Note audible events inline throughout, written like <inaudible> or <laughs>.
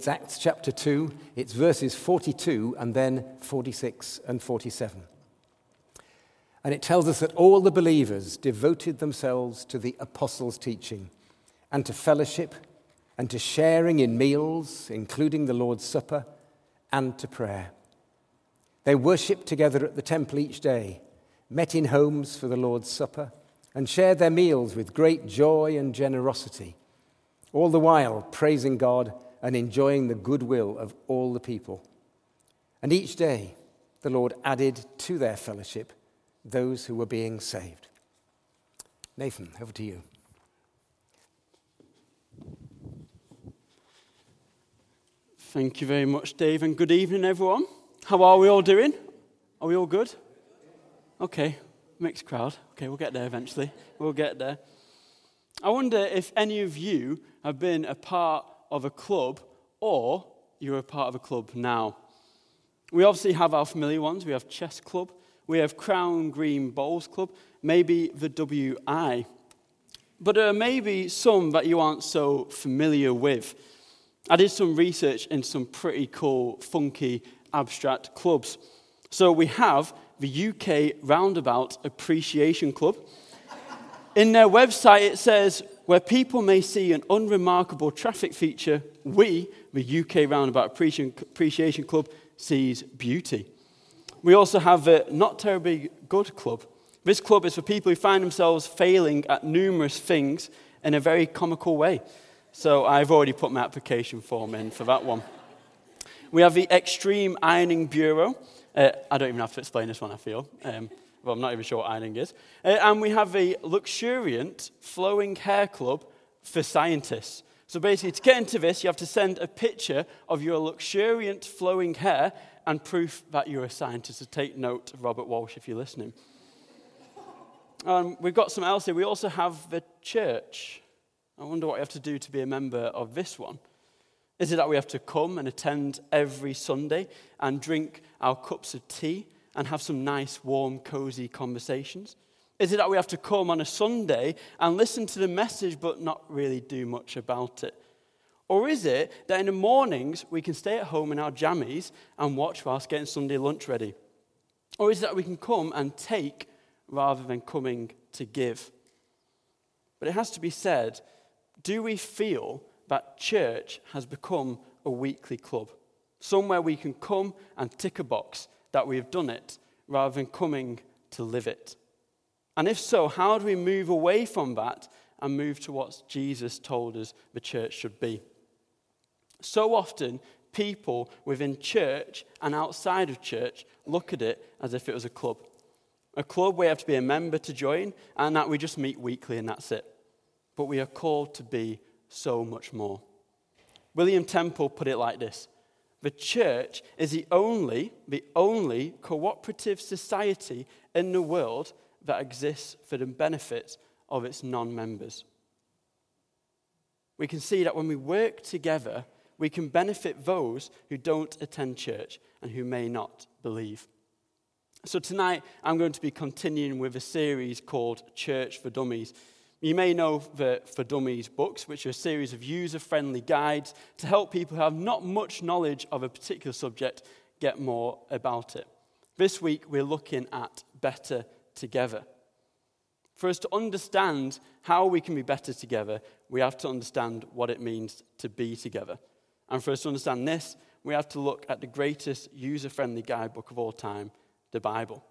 It's Acts chapter 2, it's verses 42 and then 46 and 47. And it tells us that all the believers devoted themselves to the apostles' teaching and to fellowship and to sharing in meals, including the Lord's Supper, and to prayer. They worshipped together at the temple each day, met in homes for the Lord's Supper, and shared their meals with great joy and generosity, all the while praising God and enjoying the goodwill of all the people. And each day, the Lord added to their fellowship those who were being saved. Nathan, over to you. Thank you very much, Dave, and good evening, everyone. How are we all doing? Are we all good? Okay, mixed crowd. Okay, we'll get there eventually. We'll get there. I wonder if any of you have been a part of a club or you're a part of a club now. We obviously have our familiar ones. We have Chess Club, we have Crown Green Bowls Club, maybe the WI. But there are maybe some that you aren't so familiar with. I did some research in some pretty cool, funky, abstract clubs. So we have the UK Roundabout Appreciation Club. In their website, it says, where people may see an unremarkable traffic feature, we, the UK Roundabout Appreciation Club, sees beauty. We also have a Not Terribly Good Club. This club is for people who find themselves failing at numerous things in a very comical way. So I've already put my application form in for that one. We have the Extreme Ironing Bureau. Uh, I don't even have to explain this one, I feel. Um, well, I'm not even sure what ironing is. Uh, and we have a luxuriant flowing hair club for scientists. So basically, to get into this, you have to send a picture of your luxuriant flowing hair and proof that you're a scientist. So take note, Robert Walsh, if you're listening. Um, we've got some else here. We also have the church. I wonder what you have to do to be a member of this one. Is it that we have to come and attend every Sunday and drink our cups of tea and have some nice, warm, cozy conversations? Is it that we have to come on a Sunday and listen to the message but not really do much about it? Or is it that in the mornings we can stay at home in our jammies and watch whilst getting Sunday lunch ready? Or is it that we can come and take rather than coming to give? But it has to be said do we feel that church has become a weekly club? Somewhere we can come and tick a box that we have done it rather than coming to live it? And if so, how do we move away from that and move to what Jesus told us the church should be? So often, people within church and outside of church look at it as if it was a club. A club where you have to be a member to join, and that we just meet weekly and that's it. But we are called to be so much more. William Temple put it like this The church is the only, the only cooperative society in the world that exists for the benefit of its non members. We can see that when we work together, we can benefit those who don't attend church and who may not believe. So, tonight I'm going to be continuing with a series called Church for Dummies. You may know the For Dummies books, which are a series of user friendly guides to help people who have not much knowledge of a particular subject get more about it. This week we're looking at Better together. For us to understand how we can be better together, we have to understand what it means to be together. And for us to understand this, we have to look at the greatest user friendly guidebook of all time, the Bible.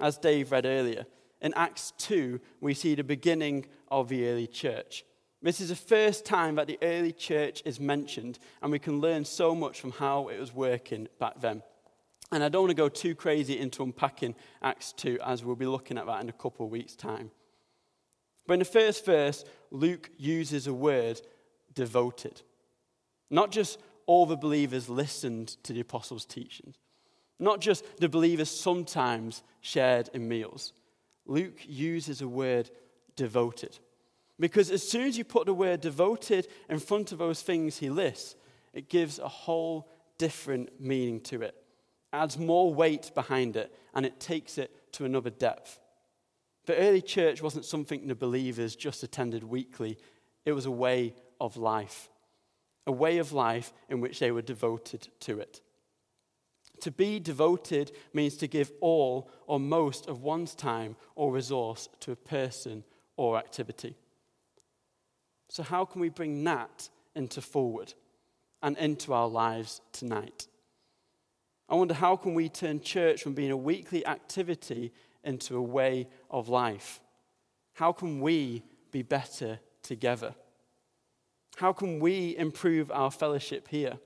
As Dave read earlier, in Acts 2, we see the beginning of the early church. This is the first time that the early church is mentioned, and we can learn so much from how it was working back then. And I don't want to go too crazy into unpacking Acts 2, as we'll be looking at that in a couple of weeks' time. But in the first verse, Luke uses a word, devoted. Not just all the believers listened to the apostles' teachings, not just the believers sometimes shared in meals. Luke uses a word, devoted. Because as soon as you put the word devoted in front of those things he lists, it gives a whole different meaning to it adds more weight behind it, and it takes it to another depth. The early church wasn't something the believers just attended weekly, it was a way of life. a way of life in which they were devoted to it. To be devoted means to give all or most of one's time or resource to a person or activity. So, how can we bring that into forward and into our lives tonight? I wonder how can we turn church from being a weekly activity into a way of life? How can we be better together? How can we improve our fellowship here?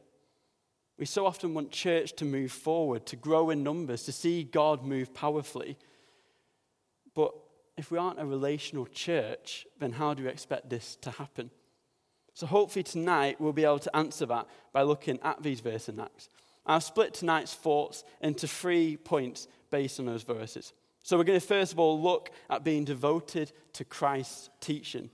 We so often want church to move forward, to grow in numbers, to see God move powerfully. But if we aren't a relational church, then how do we expect this to happen? So, hopefully, tonight we'll be able to answer that by looking at these verses and Acts. I've split tonight's thoughts into three points based on those verses. So, we're going to first of all look at being devoted to Christ's teaching.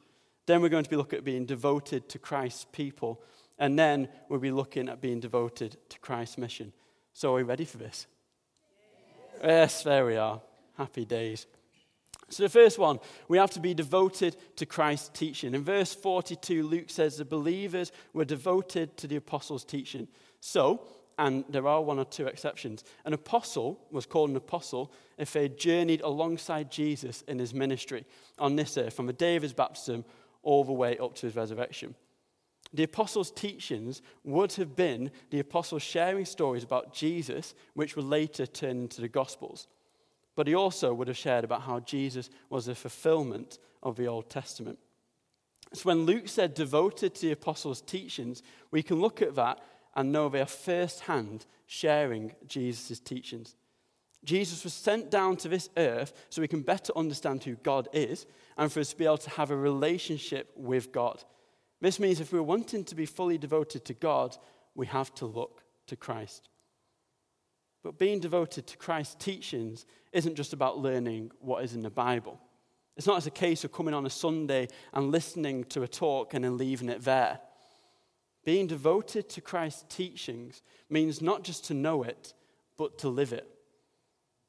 Then we're going to be looking at being devoted to Christ's people. And then we'll be looking at being devoted to Christ's mission. So, are we ready for this? Yes, yes there we are. Happy days. So, the first one, we have to be devoted to Christ's teaching. In verse 42, Luke says the believers were devoted to the apostles' teaching. So, and there are one or two exceptions. An apostle was called an apostle if they journeyed alongside Jesus in his ministry on this earth, from the day of his baptism all the way up to his resurrection. The apostles' teachings would have been the apostles sharing stories about Jesus, which were later turned into the Gospels. But he also would have shared about how Jesus was a fulfillment of the Old Testament. So when Luke said devoted to the apostles' teachings, we can look at that and know they are firsthand sharing Jesus' teachings. Jesus was sent down to this earth so we can better understand who God is and for us to be able to have a relationship with God. This means if we're wanting to be fully devoted to God, we have to look to Christ. But being devoted to Christ's teachings isn't just about learning what is in the Bible. It's not as a case of coming on a Sunday and listening to a talk and then leaving it there. Being devoted to Christ's teachings means not just to know it, but to live it.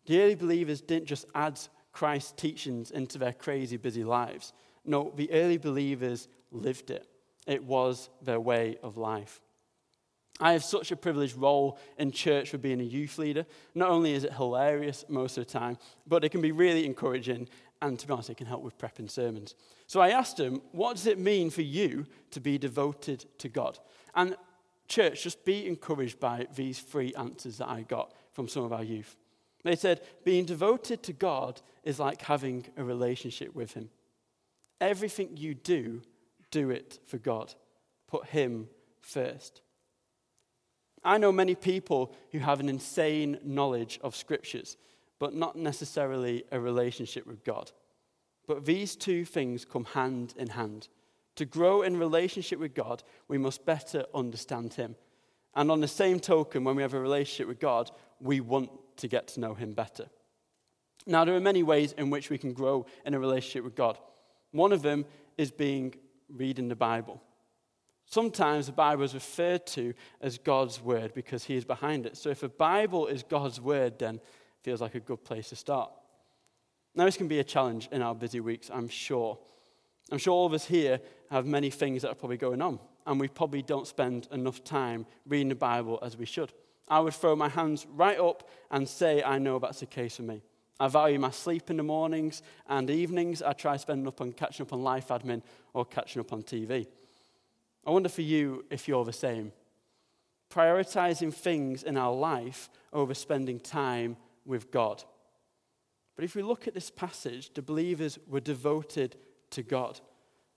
The early believers didn't just add Christ's teachings into their crazy busy lives. No, the early believers lived it, it was their way of life. I have such a privileged role in church for being a youth leader. Not only is it hilarious most of the time, but it can be really encouraging, and to be honest, it can help with prepping sermons. So I asked him, What does it mean for you to be devoted to God? And church, just be encouraged by these three answers that I got from some of our youth. They said, being devoted to God is like having a relationship with Him. Everything you do, do it for God. Put Him first. I know many people who have an insane knowledge of scriptures, but not necessarily a relationship with God. But these two things come hand in hand. To grow in relationship with God, we must better understand Him. And on the same token, when we have a relationship with God, we want to get to know Him better. Now, there are many ways in which we can grow in a relationship with God. One of them is being reading the Bible. Sometimes the Bible is referred to as God's word because He is behind it. So if the Bible is God's word, then it feels like a good place to start. Now, this can be a challenge in our busy weeks, I'm sure. I'm sure all of us here have many things that are probably going on, and we probably don't spend enough time reading the Bible as we should. I would throw my hands right up and say, I know that's the case for me. I value my sleep in the mornings and evenings. I try spending up on catching up on life admin or catching up on TV. I wonder for you if you're the same. Prioritizing things in our life over spending time with God. But if we look at this passage, the believers were devoted to God.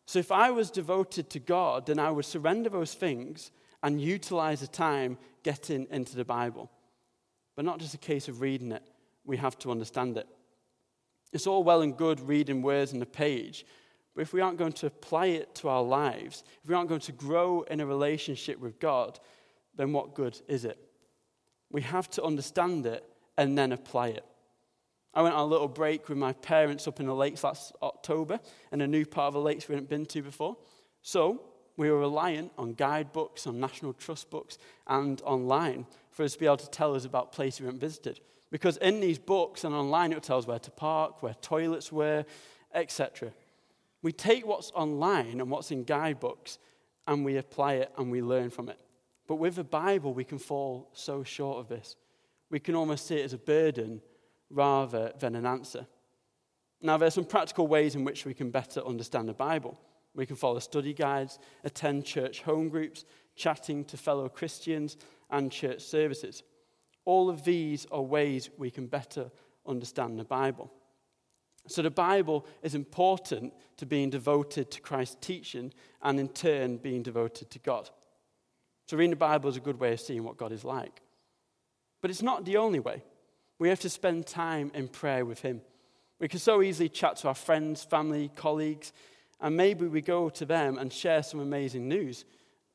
So if I was devoted to God, then I would surrender those things and utilize the time getting into the Bible. But not just a case of reading it, we have to understand it. It's all well and good reading words on a page, but if we aren't going to apply it to our lives, if we aren't going to grow in a relationship with God, then what good is it? We have to understand it and then apply it. I went on a little break with my parents up in the lakes last October, in a new part of the lakes we hadn't been to before. So we were reliant on guidebooks, on National Trust books, and online for us to be able to tell us about places we hadn't visited. Because in these books and online, it tells where to park, where toilets were, etc. We take what's online and what's in guidebooks and we apply it and we learn from it. But with the Bible, we can fall so short of this. We can almost see it as a burden rather than an answer. Now, there are some practical ways in which we can better understand the Bible. We can follow study guides, attend church home groups, chatting to fellow Christians, and church services. All of these are ways we can better understand the Bible. So, the Bible is important to being devoted to Christ's teaching and, in turn, being devoted to God. So, reading the Bible is a good way of seeing what God is like. But it's not the only way. We have to spend time in prayer with Him. We can so easily chat to our friends, family, colleagues, and maybe we go to them and share some amazing news.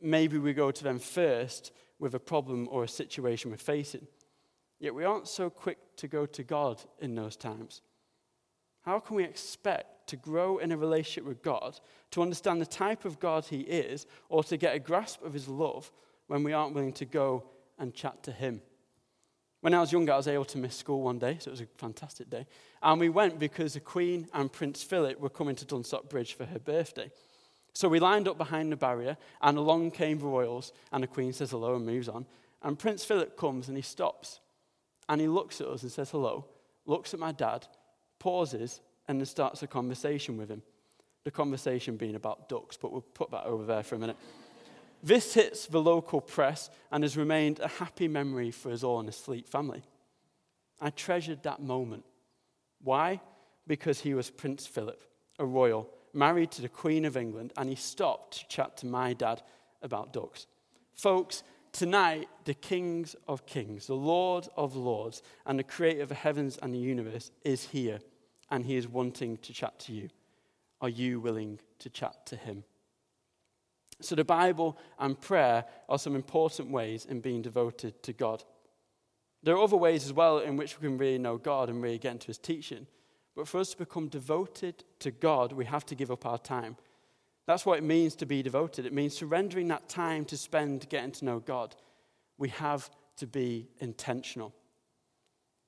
Maybe we go to them first with a problem or a situation we're facing. Yet we aren't so quick to go to God in those times. How can we expect to grow in a relationship with God, to understand the type of God He is, or to get a grasp of His love when we aren't willing to go and chat to Him? When I was younger, I was able to miss school one day, so it was a fantastic day. And we went because the Queen and Prince Philip were coming to Dunsop Bridge for her birthday. So we lined up behind the barrier, and along came the royals, and the Queen says hello and moves on. And Prince Philip comes and he stops, and he looks at us and says hello, looks at my dad, pauses, and then starts a conversation with him. The conversation being about ducks, but we'll put that over there for a minute. <laughs> This hits the local press and has remained a happy memory for us all in the Sleep family. I treasured that moment. Why? Because he was Prince Philip, a royal, married to the Queen of England, and he stopped to chat to my dad about ducks. Folks, tonight, the Kings of Kings, the Lord of Lords, and the Creator of the heavens and the universe is here, and he is wanting to chat to you. Are you willing to chat to him? So, the Bible and prayer are some important ways in being devoted to God. There are other ways as well in which we can really know God and really get into His teaching. But for us to become devoted to God, we have to give up our time. That's what it means to be devoted. It means surrendering that time to spend getting to know God. We have to be intentional.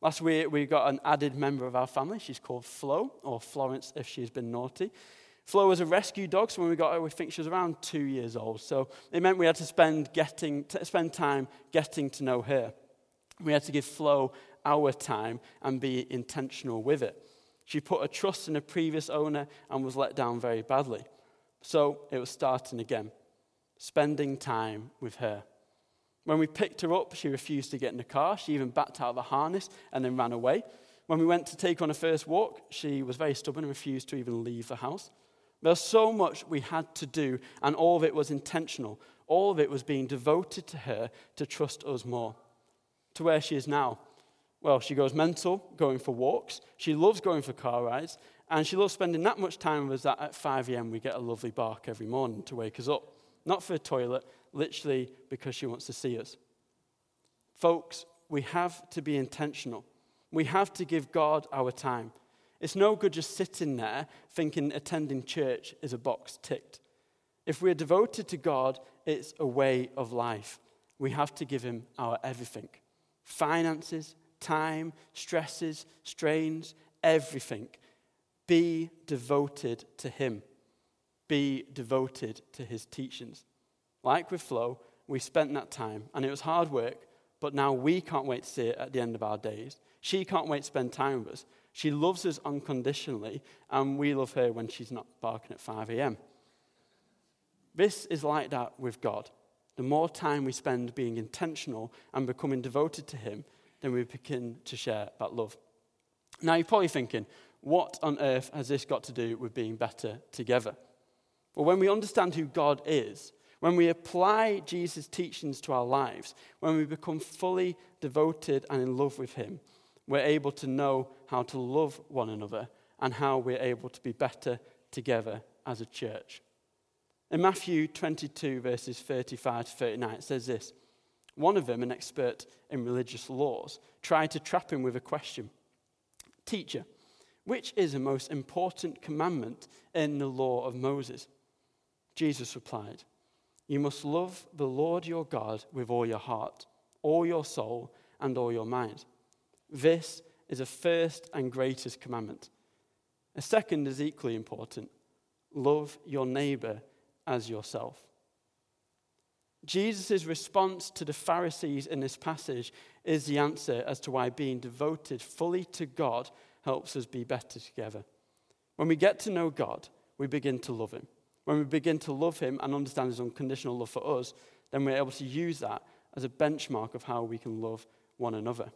Last week, we got an added member of our family. She's called Flo, or Florence if she's been naughty. Flo was a rescue dog, so when we got her, we think she was around two years old. So it meant we had to spend, getting, to spend time getting to know her. We had to give Flo our time and be intentional with it. She put her trust in a previous owner and was let down very badly. So it was starting again, spending time with her. When we picked her up, she refused to get in the car. She even backed out of the harness and then ran away. When we went to take on a first walk, she was very stubborn and refused to even leave the house. There's so much we had to do, and all of it was intentional. All of it was being devoted to her to trust us more. To where she is now. Well, she goes mental going for walks. She loves going for car rides. And she loves spending that much time with us that at 5 a.m. we get a lovely bark every morning to wake us up. Not for a toilet, literally because she wants to see us. Folks, we have to be intentional. We have to give God our time. It's no good just sitting there thinking attending church is a box ticked. If we're devoted to God, it's a way of life. We have to give Him our everything finances, time, stresses, strains, everything. Be devoted to Him. Be devoted to His teachings. Like with Flo, we spent that time, and it was hard work, but now we can't wait to see it at the end of our days. She can't wait to spend time with us. She loves us unconditionally, and we love her when she's not barking at 5 a.m. This is like that with God. The more time we spend being intentional and becoming devoted to Him, then we begin to share that love. Now, you're probably thinking, what on earth has this got to do with being better together? Well, when we understand who God is, when we apply Jesus' teachings to our lives, when we become fully devoted and in love with Him, we're able to know how to love one another and how we're able to be better together as a church. In Matthew 22, verses 35 to 39, it says this One of them, an expert in religious laws, tried to trap him with a question Teacher, which is the most important commandment in the law of Moses? Jesus replied, You must love the Lord your God with all your heart, all your soul, and all your mind. This is a first and greatest commandment. A second is equally important love your neighbor as yourself. Jesus' response to the Pharisees in this passage is the answer as to why being devoted fully to God helps us be better together. When we get to know God, we begin to love Him. When we begin to love Him and understand His unconditional love for us, then we're able to use that as a benchmark of how we can love one another.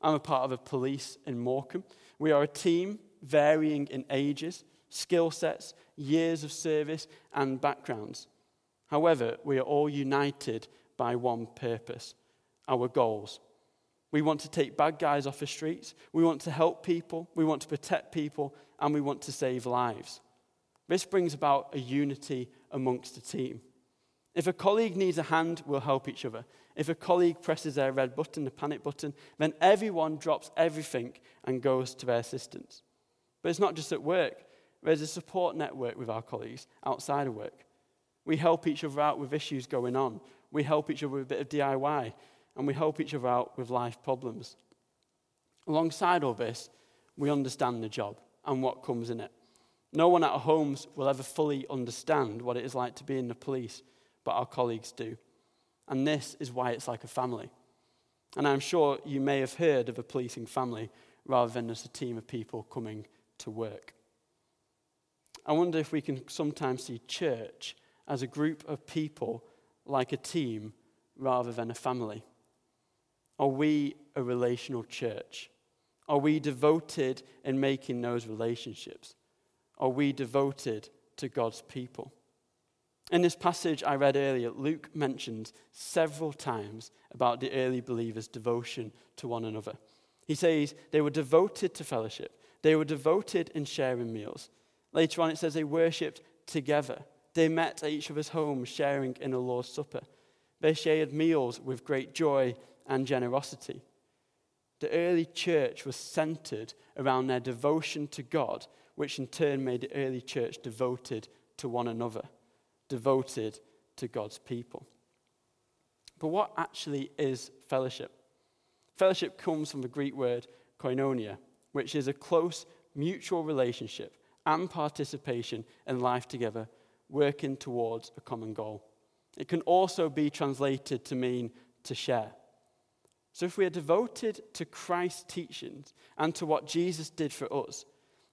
I'm a part of a police in Morecambe. We are a team varying in ages, skill sets, years of service, and backgrounds. However, we are all united by one purpose our goals. We want to take bad guys off the streets, we want to help people, we want to protect people, and we want to save lives. This brings about a unity amongst the team. If a colleague needs a hand, we'll help each other. If a colleague presses their red button, the panic button, then everyone drops everything and goes to their assistance. But it's not just at work, there's a support network with our colleagues outside of work. We help each other out with issues going on, we help each other with a bit of DIY, and we help each other out with life problems. Alongside all this, we understand the job and what comes in it. No one at our homes will ever fully understand what it is like to be in the police but our colleagues do. And this is why it's like a family. And I'm sure you may have heard of a policing family rather than just a team of people coming to work. I wonder if we can sometimes see church as a group of people like a team rather than a family. Are we a relational church? Are we devoted in making those relationships? Are we devoted to God's people? In this passage I read earlier, Luke mentions several times about the early believers' devotion to one another. He says they were devoted to fellowship, they were devoted in sharing meals. Later on, it says they worshipped together. They met at each other's homes, sharing in the Lord's Supper. They shared meals with great joy and generosity. The early church was centered around their devotion to God, which in turn made the early church devoted to one another devoted to God's people. But what actually is fellowship? Fellowship comes from the Greek word koinonia, which is a close mutual relationship and participation in life together, working towards a common goal. It can also be translated to mean to share. So, if we are devoted to Christ's teachings and to what Jesus did for us,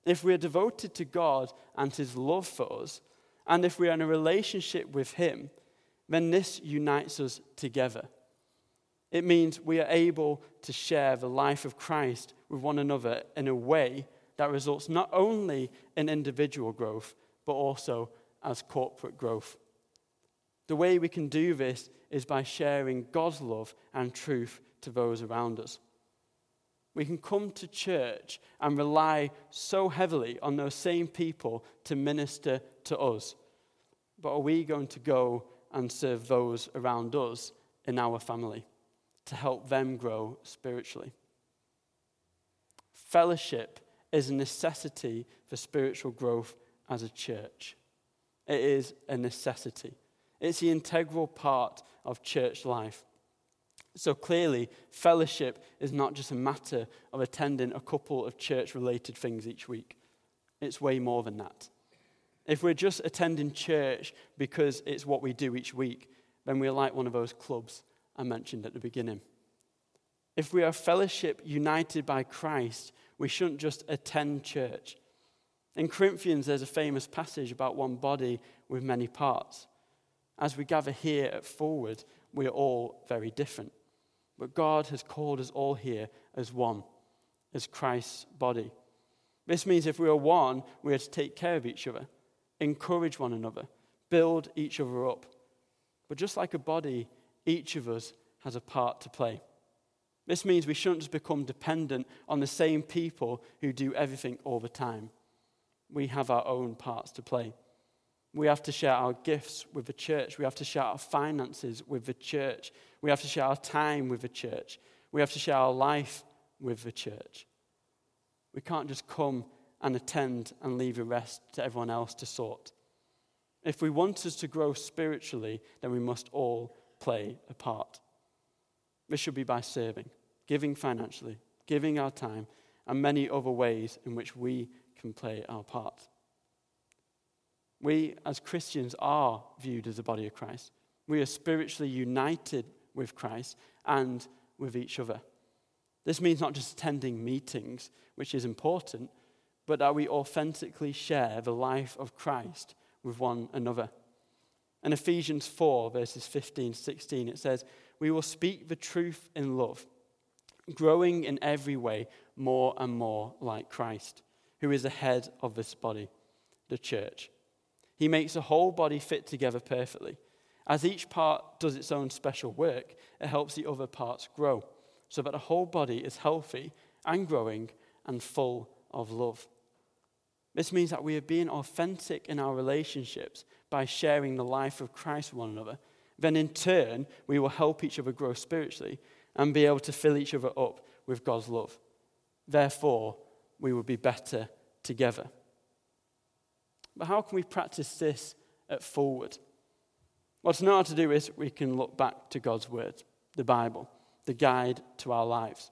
if we are devoted to God and his love for us, and if we are in a relationship with Him, then this unites us together. It means we are able to share the life of Christ with one another in a way that results not only in individual growth, but also as corporate growth. The way we can do this is by sharing God's love and truth to those around us. We can come to church and rely so heavily on those same people to minister to us but are we going to go and serve those around us in our family to help them grow spiritually? Fellowship is a necessity for spiritual growth as a church. It is a necessity. It's the integral part of church life. So clearly, fellowship is not just a matter of attending a couple of church related things each week, it's way more than that. If we're just attending church because it's what we do each week, then we're like one of those clubs I mentioned at the beginning. If we are fellowship united by Christ, we shouldn't just attend church. In Corinthians, there's a famous passage about one body with many parts. As we gather here at Forward, we are all very different. But God has called us all here as one, as Christ's body. This means if we are one, we are to take care of each other encourage one another, build each other up. But just like a body, each of us has a part to play. This means we shouldn't just become dependent on the same people who do everything all the time. We have our own parts to play. We have to share our gifts with the church. We have to share our finances with the church. We have to share our time with the church. We have to share our life with the church. We can't just come and attend and leave the rest to everyone else to sort. If we want us to grow spiritually, then we must all play a part. This should be by serving, giving financially, giving our time, and many other ways in which we can play our part. We, as Christians, are viewed as the body of Christ. We are spiritually united with Christ and with each other. This means not just attending meetings, which is important, but that we authentically share the life of Christ with one another. In Ephesians 4, verses 15 16, it says, We will speak the truth in love, growing in every way more and more like Christ, who is the head of this body, the church. He makes the whole body fit together perfectly. As each part does its own special work, it helps the other parts grow, so that the whole body is healthy and growing and full of love. This means that we are being authentic in our relationships by sharing the life of Christ with one another. Then, in turn, we will help each other grow spiritually and be able to fill each other up with God's love. Therefore, we will be better together. But how can we practice this at Forward? What to to do is we can look back to God's Word, the Bible, the guide to our lives.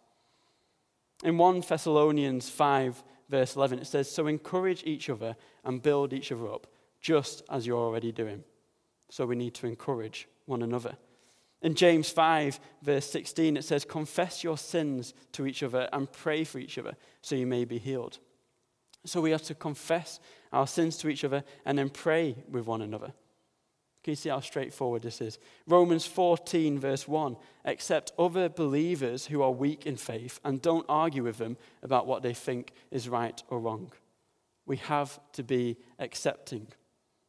In 1 Thessalonians 5, verse 11, it says, So encourage each other and build each other up, just as you're already doing. So we need to encourage one another. In James 5, verse 16, it says, Confess your sins to each other and pray for each other so you may be healed. So we have to confess our sins to each other and then pray with one another. Can you see how straightforward this is? Romans 14, verse 1 accept other believers who are weak in faith and don't argue with them about what they think is right or wrong. We have to be accepting.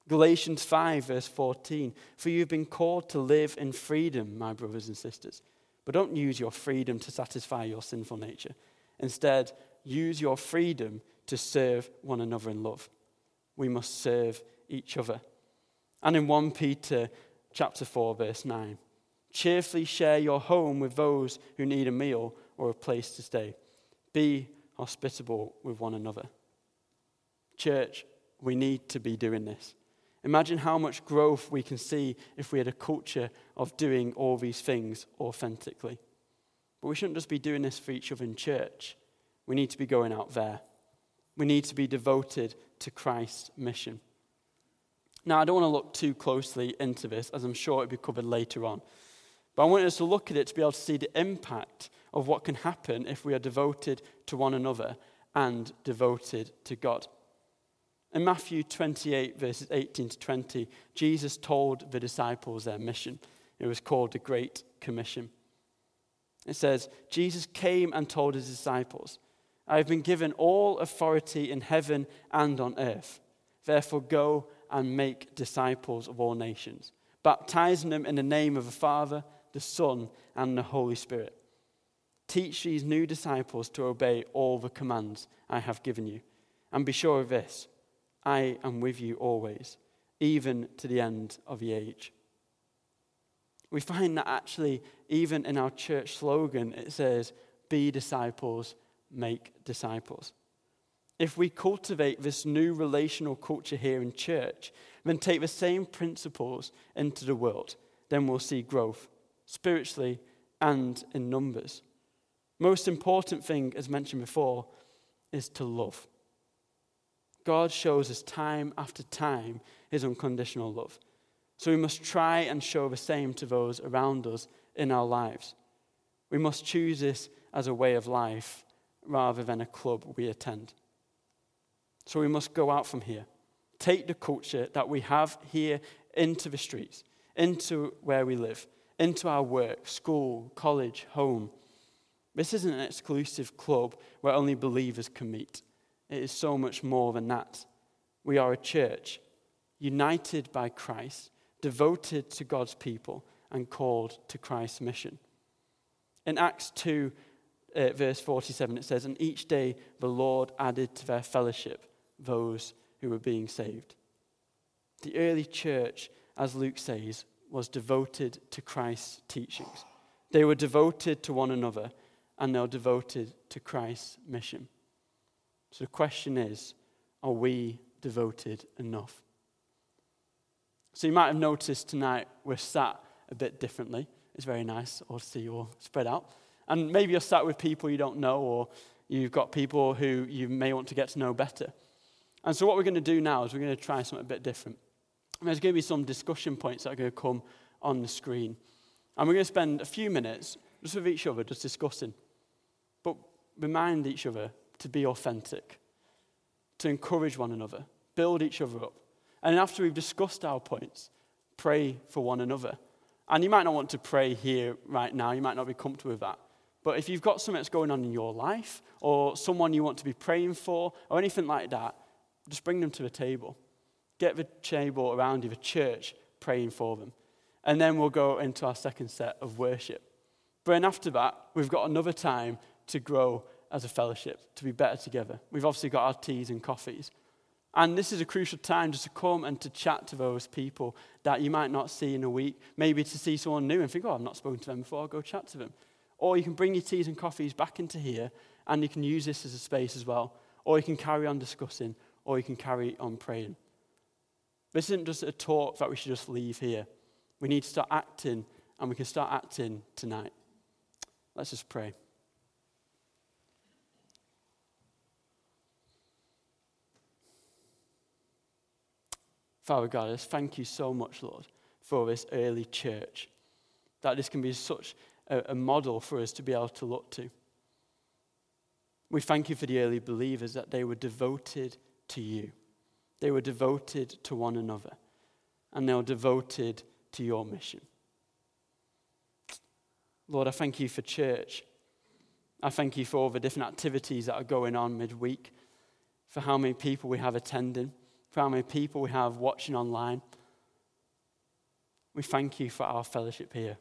Galatians 5, verse 14 For you've been called to live in freedom, my brothers and sisters. But don't use your freedom to satisfy your sinful nature. Instead, use your freedom to serve one another in love. We must serve each other. And in 1 Peter chapter 4 verse 9, cheerfully share your home with those who need a meal or a place to stay. Be hospitable with one another. Church, we need to be doing this. Imagine how much growth we can see if we had a culture of doing all these things authentically. But we shouldn't just be doing this for each other in church. We need to be going out there. We need to be devoted to Christ's mission. Now, I don't want to look too closely into this, as I'm sure it'll be covered later on. But I want us to look at it to be able to see the impact of what can happen if we are devoted to one another and devoted to God. In Matthew 28, verses 18 to 20, Jesus told the disciples their mission. It was called the Great Commission. It says, Jesus came and told his disciples, I have been given all authority in heaven and on earth. Therefore, go and make disciples of all nations, baptizing them in the name of the Father, the Son, and the Holy Spirit. Teach these new disciples to obey all the commands I have given you. And be sure of this I am with you always, even to the end of the age. We find that actually, even in our church slogan, it says, Be disciples, make disciples if we cultivate this new relational culture here in church, then take the same principles into the world, then we'll see growth spiritually and in numbers. Most important thing, as mentioned before, is to love. God shows us time after time his unconditional love. So we must try and show the same to those around us in our lives. We must choose this as a way of life rather than a club we attend. So we must go out from here, take the culture that we have here into the streets, into where we live, into our work, school, college, home. This isn't an exclusive club where only believers can meet. It is so much more than that. We are a church united by Christ, devoted to God's people, and called to Christ's mission. In Acts 2, uh, verse 47, it says, And each day the Lord added to their fellowship those who were being saved. The early church, as Luke says, was devoted to Christ's teachings. They were devoted to one another and they were devoted to Christ's mission. So the question is are we devoted enough? So you might have noticed tonight we're sat a bit differently. It's very nice to see you all spread out. And maybe you're sat with people you don't know, or you've got people who you may want to get to know better. And so, what we're going to do now is we're going to try something a bit different. And there's going to be some discussion points that are going to come on the screen. And we're going to spend a few minutes just with each other, just discussing. But remind each other to be authentic, to encourage one another, build each other up. And after we've discussed our points, pray for one another. And you might not want to pray here right now, you might not be comfortable with that. But if you've got something that's going on in your life, or someone you want to be praying for, or anything like that, just bring them to the table. Get the table around you, the church, praying for them. And then we'll go into our second set of worship. But then after that, we've got another time to grow as a fellowship, to be better together. We've obviously got our teas and coffees. And this is a crucial time just to come and to chat to those people that you might not see in a week. Maybe to see someone new and think, oh, I've not spoken to them before, I'll go chat to them. Or you can bring your teas and coffees back into here and you can use this as a space as well. Or you can carry on discussing, or you can carry on praying. This isn't just a talk that we should just leave here. We need to start acting, and we can start acting tonight. Let's just pray. Father God, I just thank you so much, Lord, for this early church. That this can be such a, a model for us to be able to look to. We thank you for the early believers that they were devoted to you. They were devoted to one another. And they were devoted to your mission. Lord, I thank you for church. I thank you for all the different activities that are going on midweek, for how many people we have attending, for how many people we have watching online. We thank you for our fellowship here.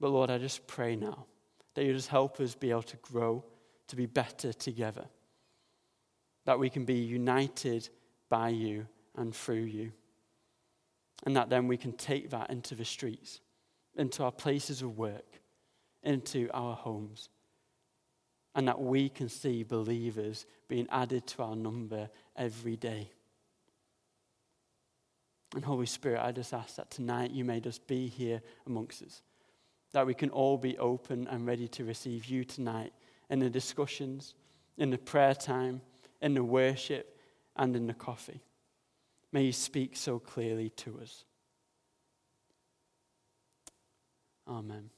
But Lord, I just pray now that you just help us be able to grow, to be better together, that we can be united by you and through you. And that then we can take that into the streets, into our places of work, into our homes. And that we can see believers being added to our number every day. And Holy Spirit, I just ask that tonight you may just be here amongst us. That we can all be open and ready to receive you tonight in the discussions, in the prayer time, in the worship, and in the coffee. May you speak so clearly to us. Amen.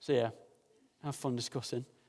So, yeah, have fun discussing.